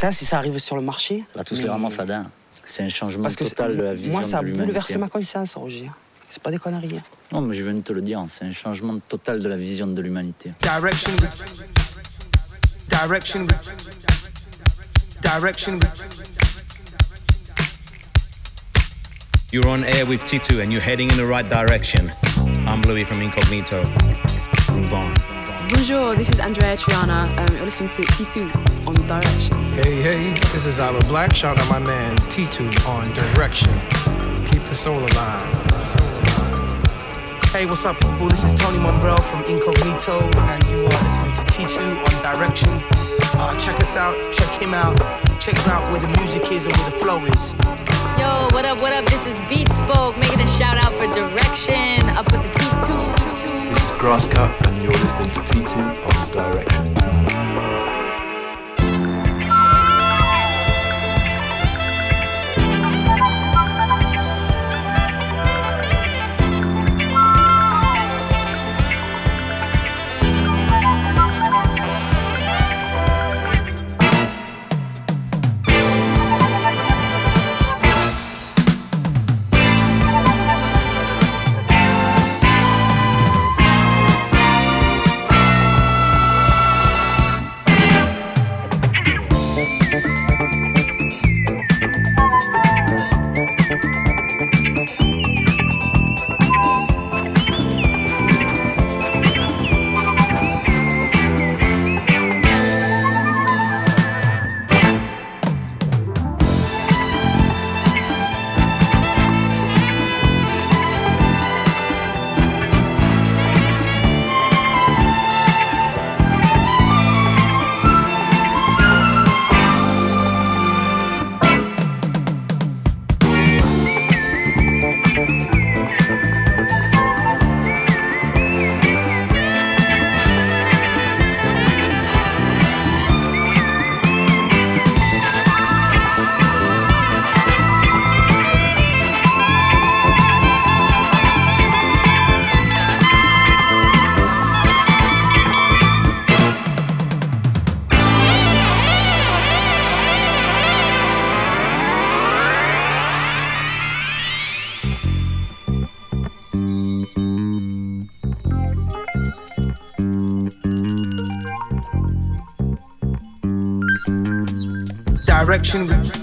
ça, si ça arrive sur le marché. Là, tout c'est mais- vraiment fada. C'est un changement Parce que total de la vision moi, ça a bouleversé ma conscience, Roger. C'est pas des conneries. hein. Non, mais je viens de te le dire, c'est un changement total de la vision de l'humanité. Direction. Direction. Direction. You're on air with Titu and you're heading in the right direction. I'm Louis from Incognito. Move on. Bonjour, this is Andreya Triana. Um, you're listening to T2 on Direction. Hey, hey, this is Isla Black. Shout out my man T2 on Direction. Keep the soul alive. Hey, what's up, people? This is Tony Momrelle from Incognito, and you are listening to T2 on Direction. Uh, check us out, check him out, check him out where the music is and where the flow is. Yo, what up, what up? This is Beat Spoke making a shout out for Direction up with the T2. Grasscut, and you're listening to T2 on Direction. Direction.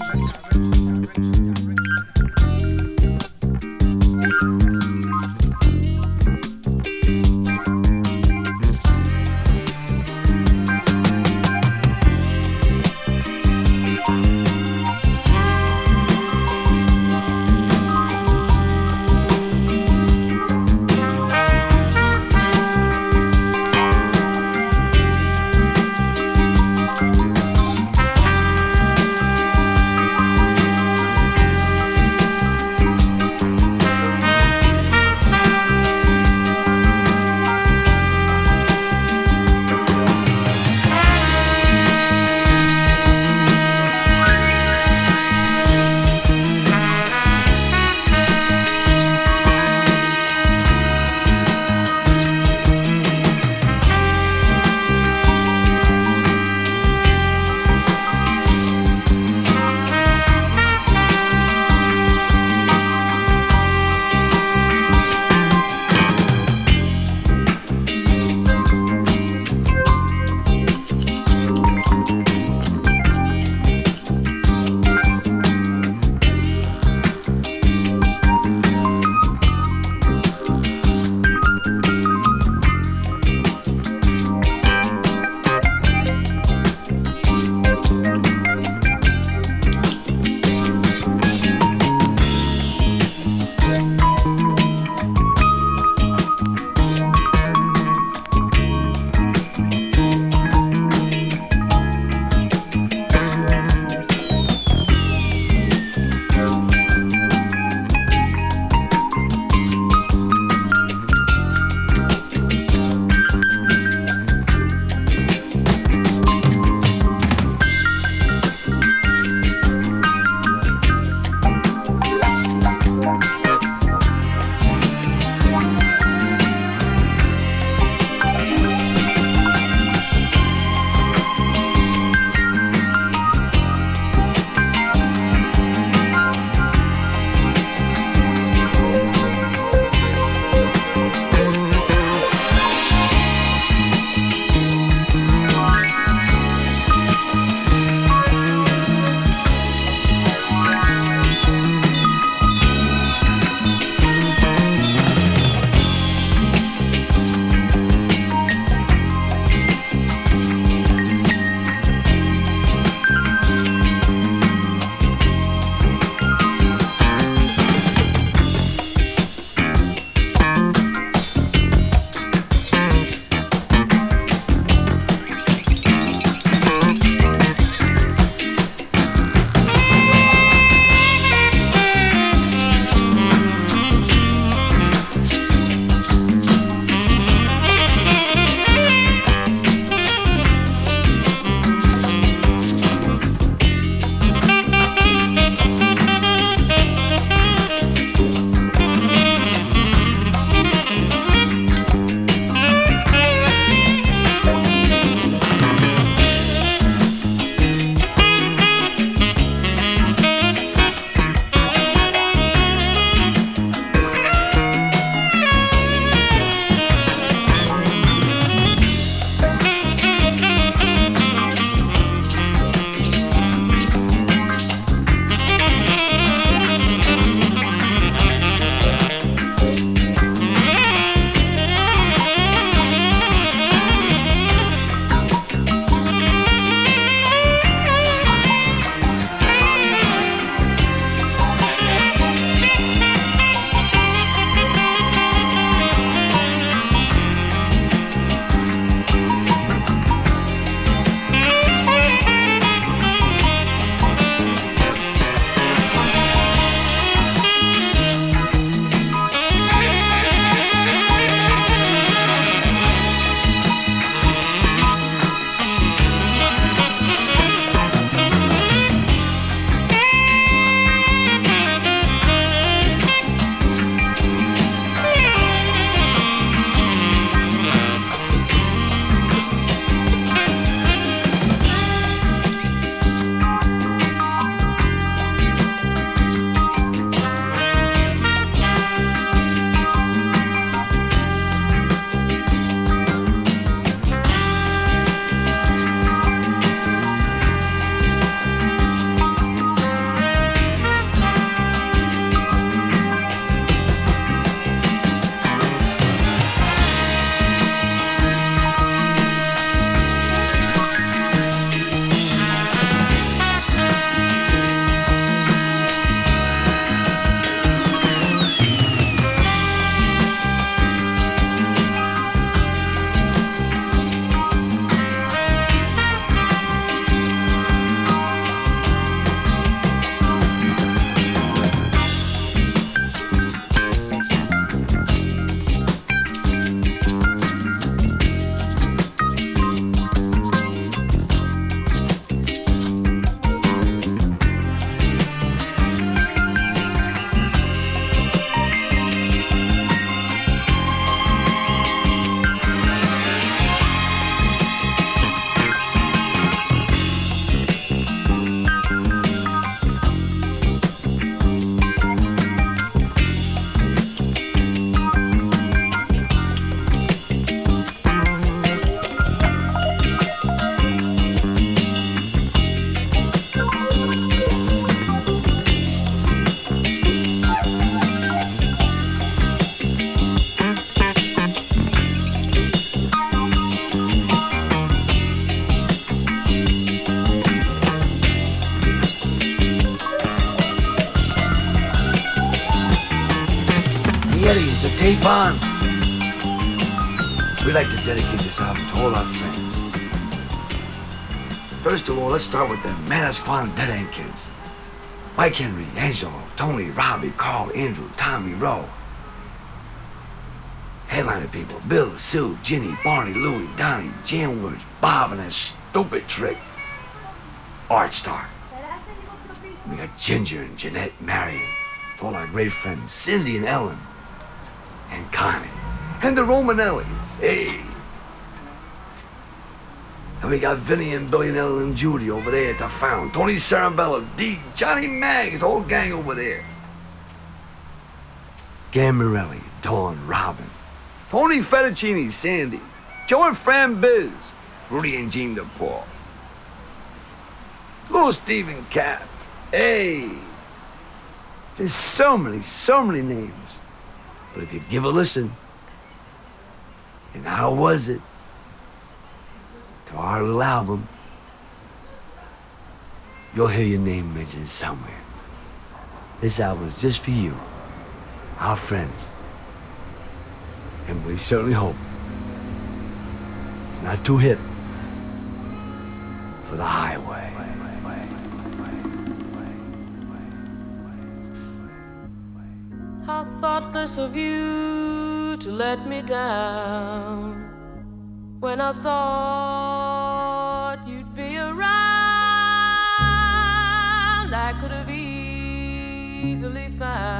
Like to dedicate this album to all our friends. First of all, let's start with the Manasquan Dead End Kids. Mike Henry, Angelo, Tony, Robbie, Carl, Andrew, Tommy, Rowe. Headliner people, Bill, Sue, Ginny, Barney, Louie, Donnie, Janwood, Bob, and that stupid trick. Art Star. We got Ginger and Jeanette, Marion, all our great friends, Cindy and Ellen, and Connie, and the Romanellis. Hey. And we got Vinny and Billy and Ellen and Judy over there at the fountain. Tony Sarambello, D, Johnny Maggs, the whole gang over there. Gam Morelli, Dawn, Robin, Tony Fettuccini, Sandy, Joe and Fran Biz, Rudy and Jean DePaul. Little Stephen Cap. Hey. There's so many, so many names. But if you give a listen, and how was it? To our little album, you'll hear your name mentioned somewhere. This album is just for you, our friends. And we certainly hope it's not too hip for the highway. How thoughtless of you to let me down when I thought you'd be around. I could have easily found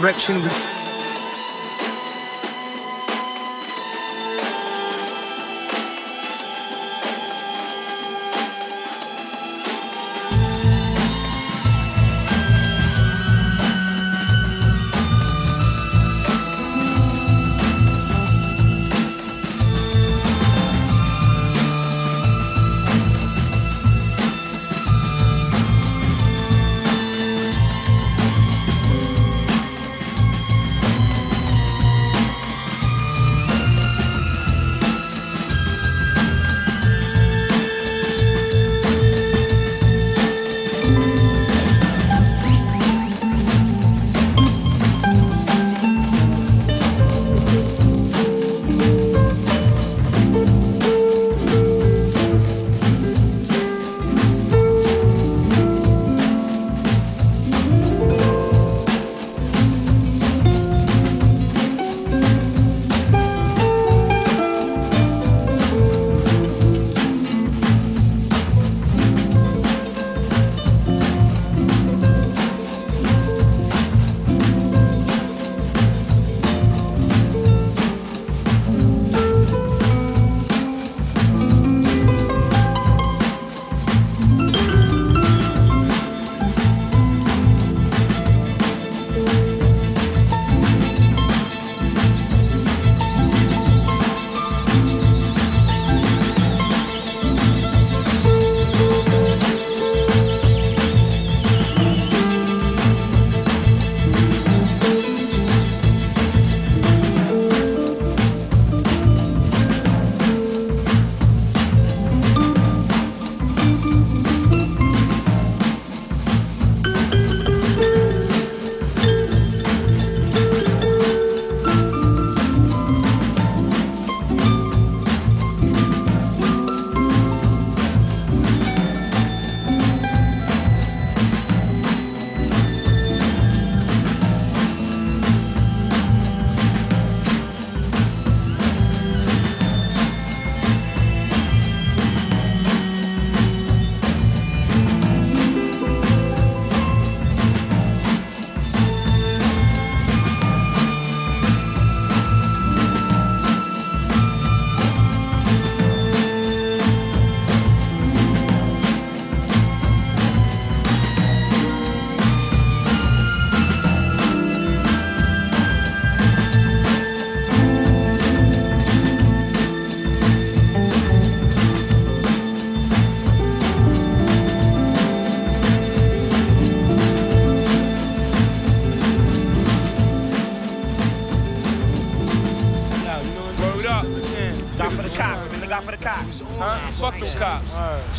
Direction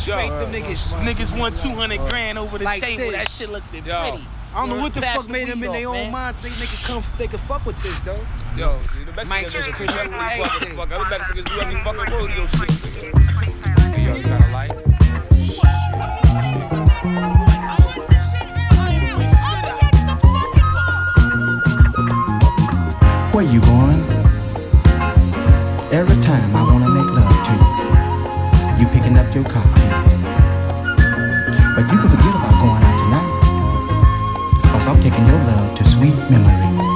Them niggas, niggas won 200 grand over the like table. This. That shit looks pretty. I don't know what the fuck made them in their own mind think they could come, they could fuck with this though. Yo, the best Mexicans do every fucking rodeo shit. sweet memory.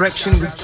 Direction. direction.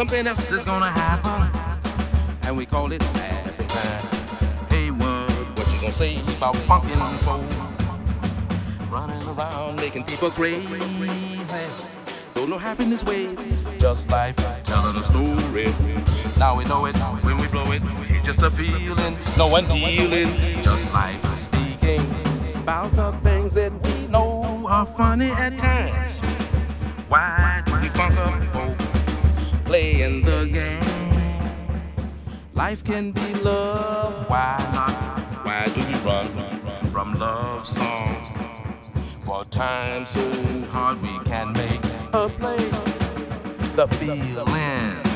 Something else is gonna happen, and we call it laughing time. Hey, word, what you gonna say about funkin' folk? Running around making people crazy. Don't know happiness waits, just life telling a story. Now we know it, when we blow it, it's just a feeling, no one dealing, just life speaking about the things that we know are funny at times. Why do we funk up for playing the game. Life can be love, why? Why do we run from love songs? For time so hard we can make a play. The feeling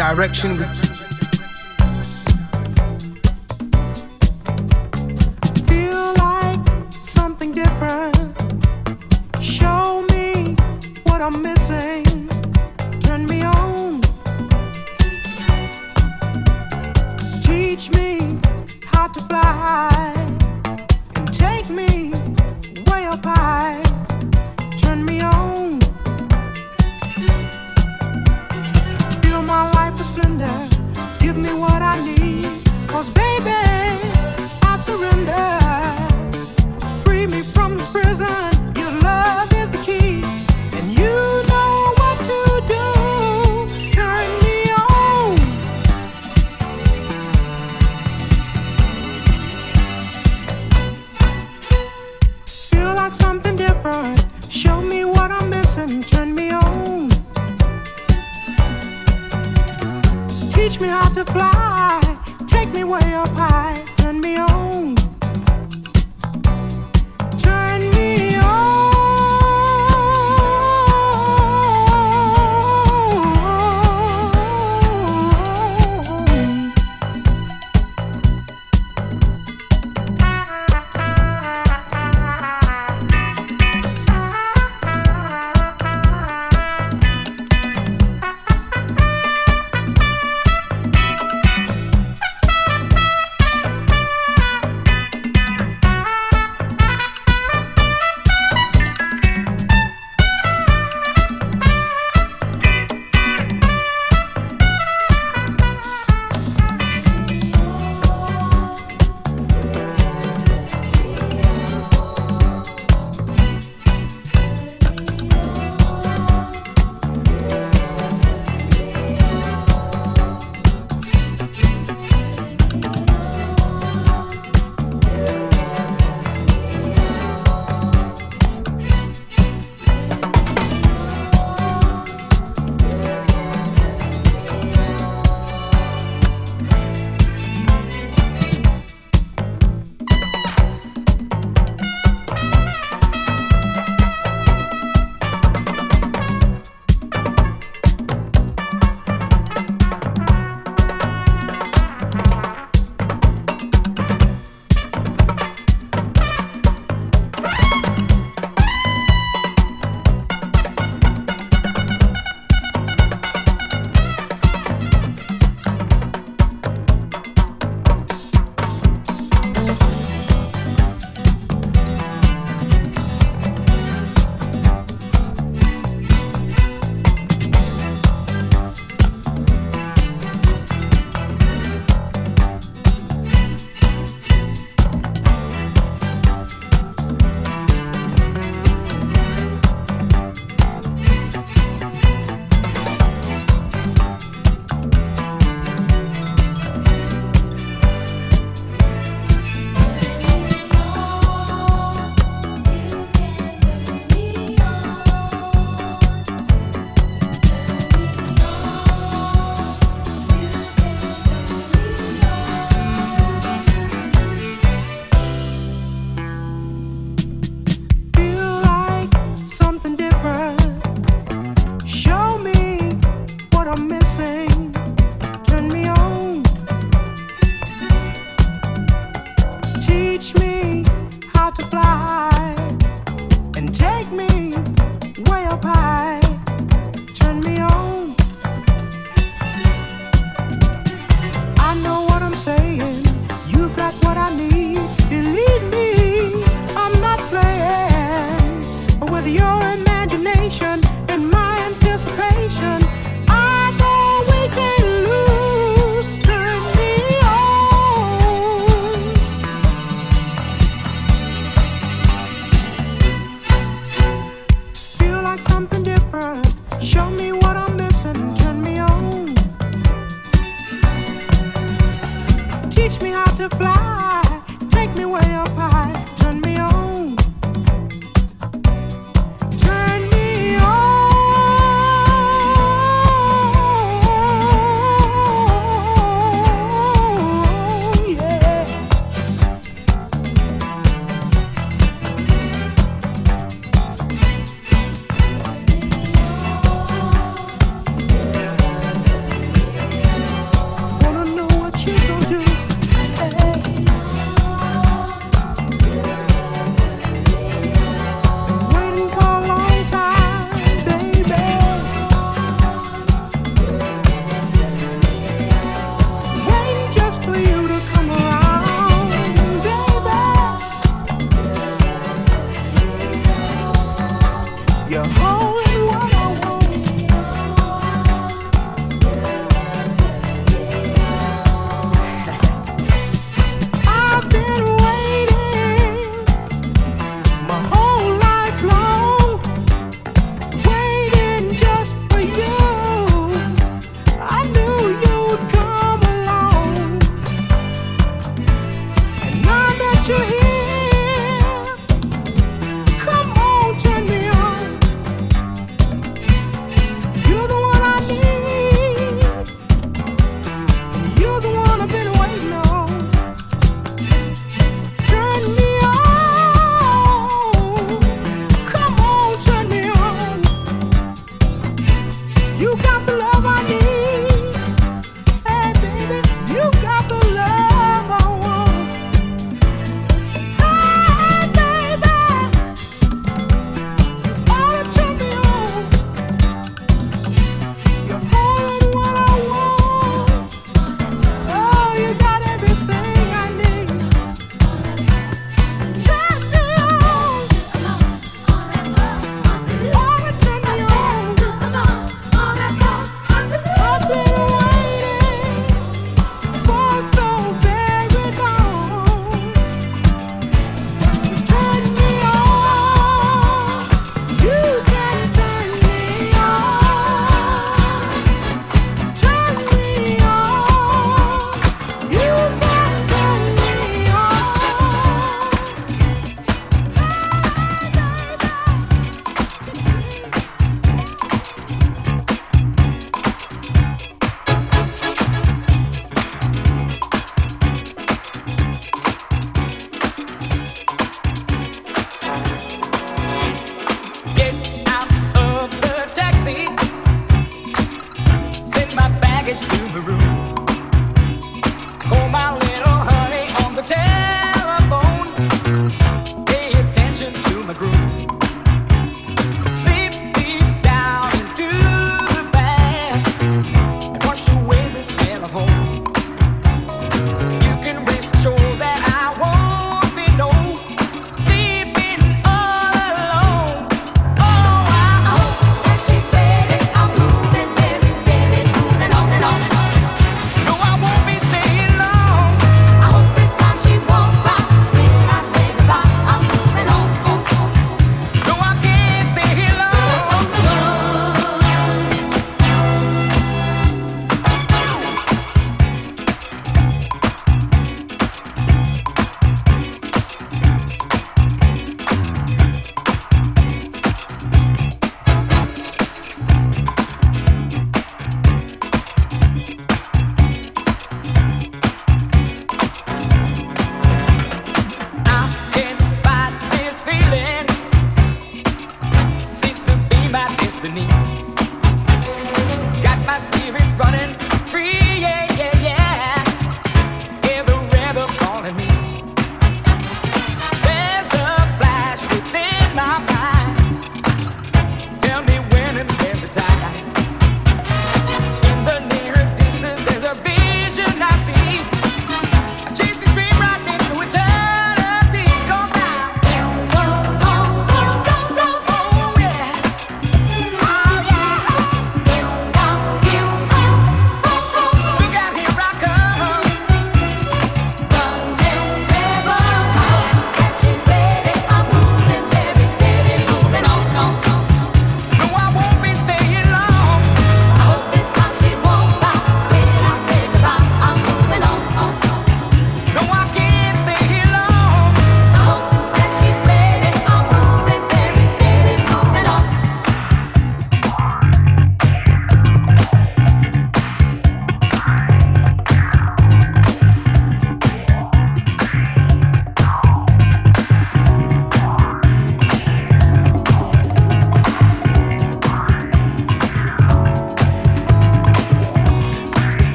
direction. we keep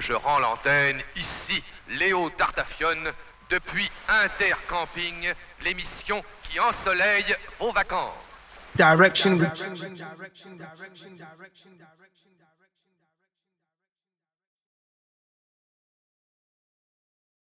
je rends l'antenne ici, Léo Tartafione, depuis Intercamping, l'émission qui ensoleille vos vacances. Direction.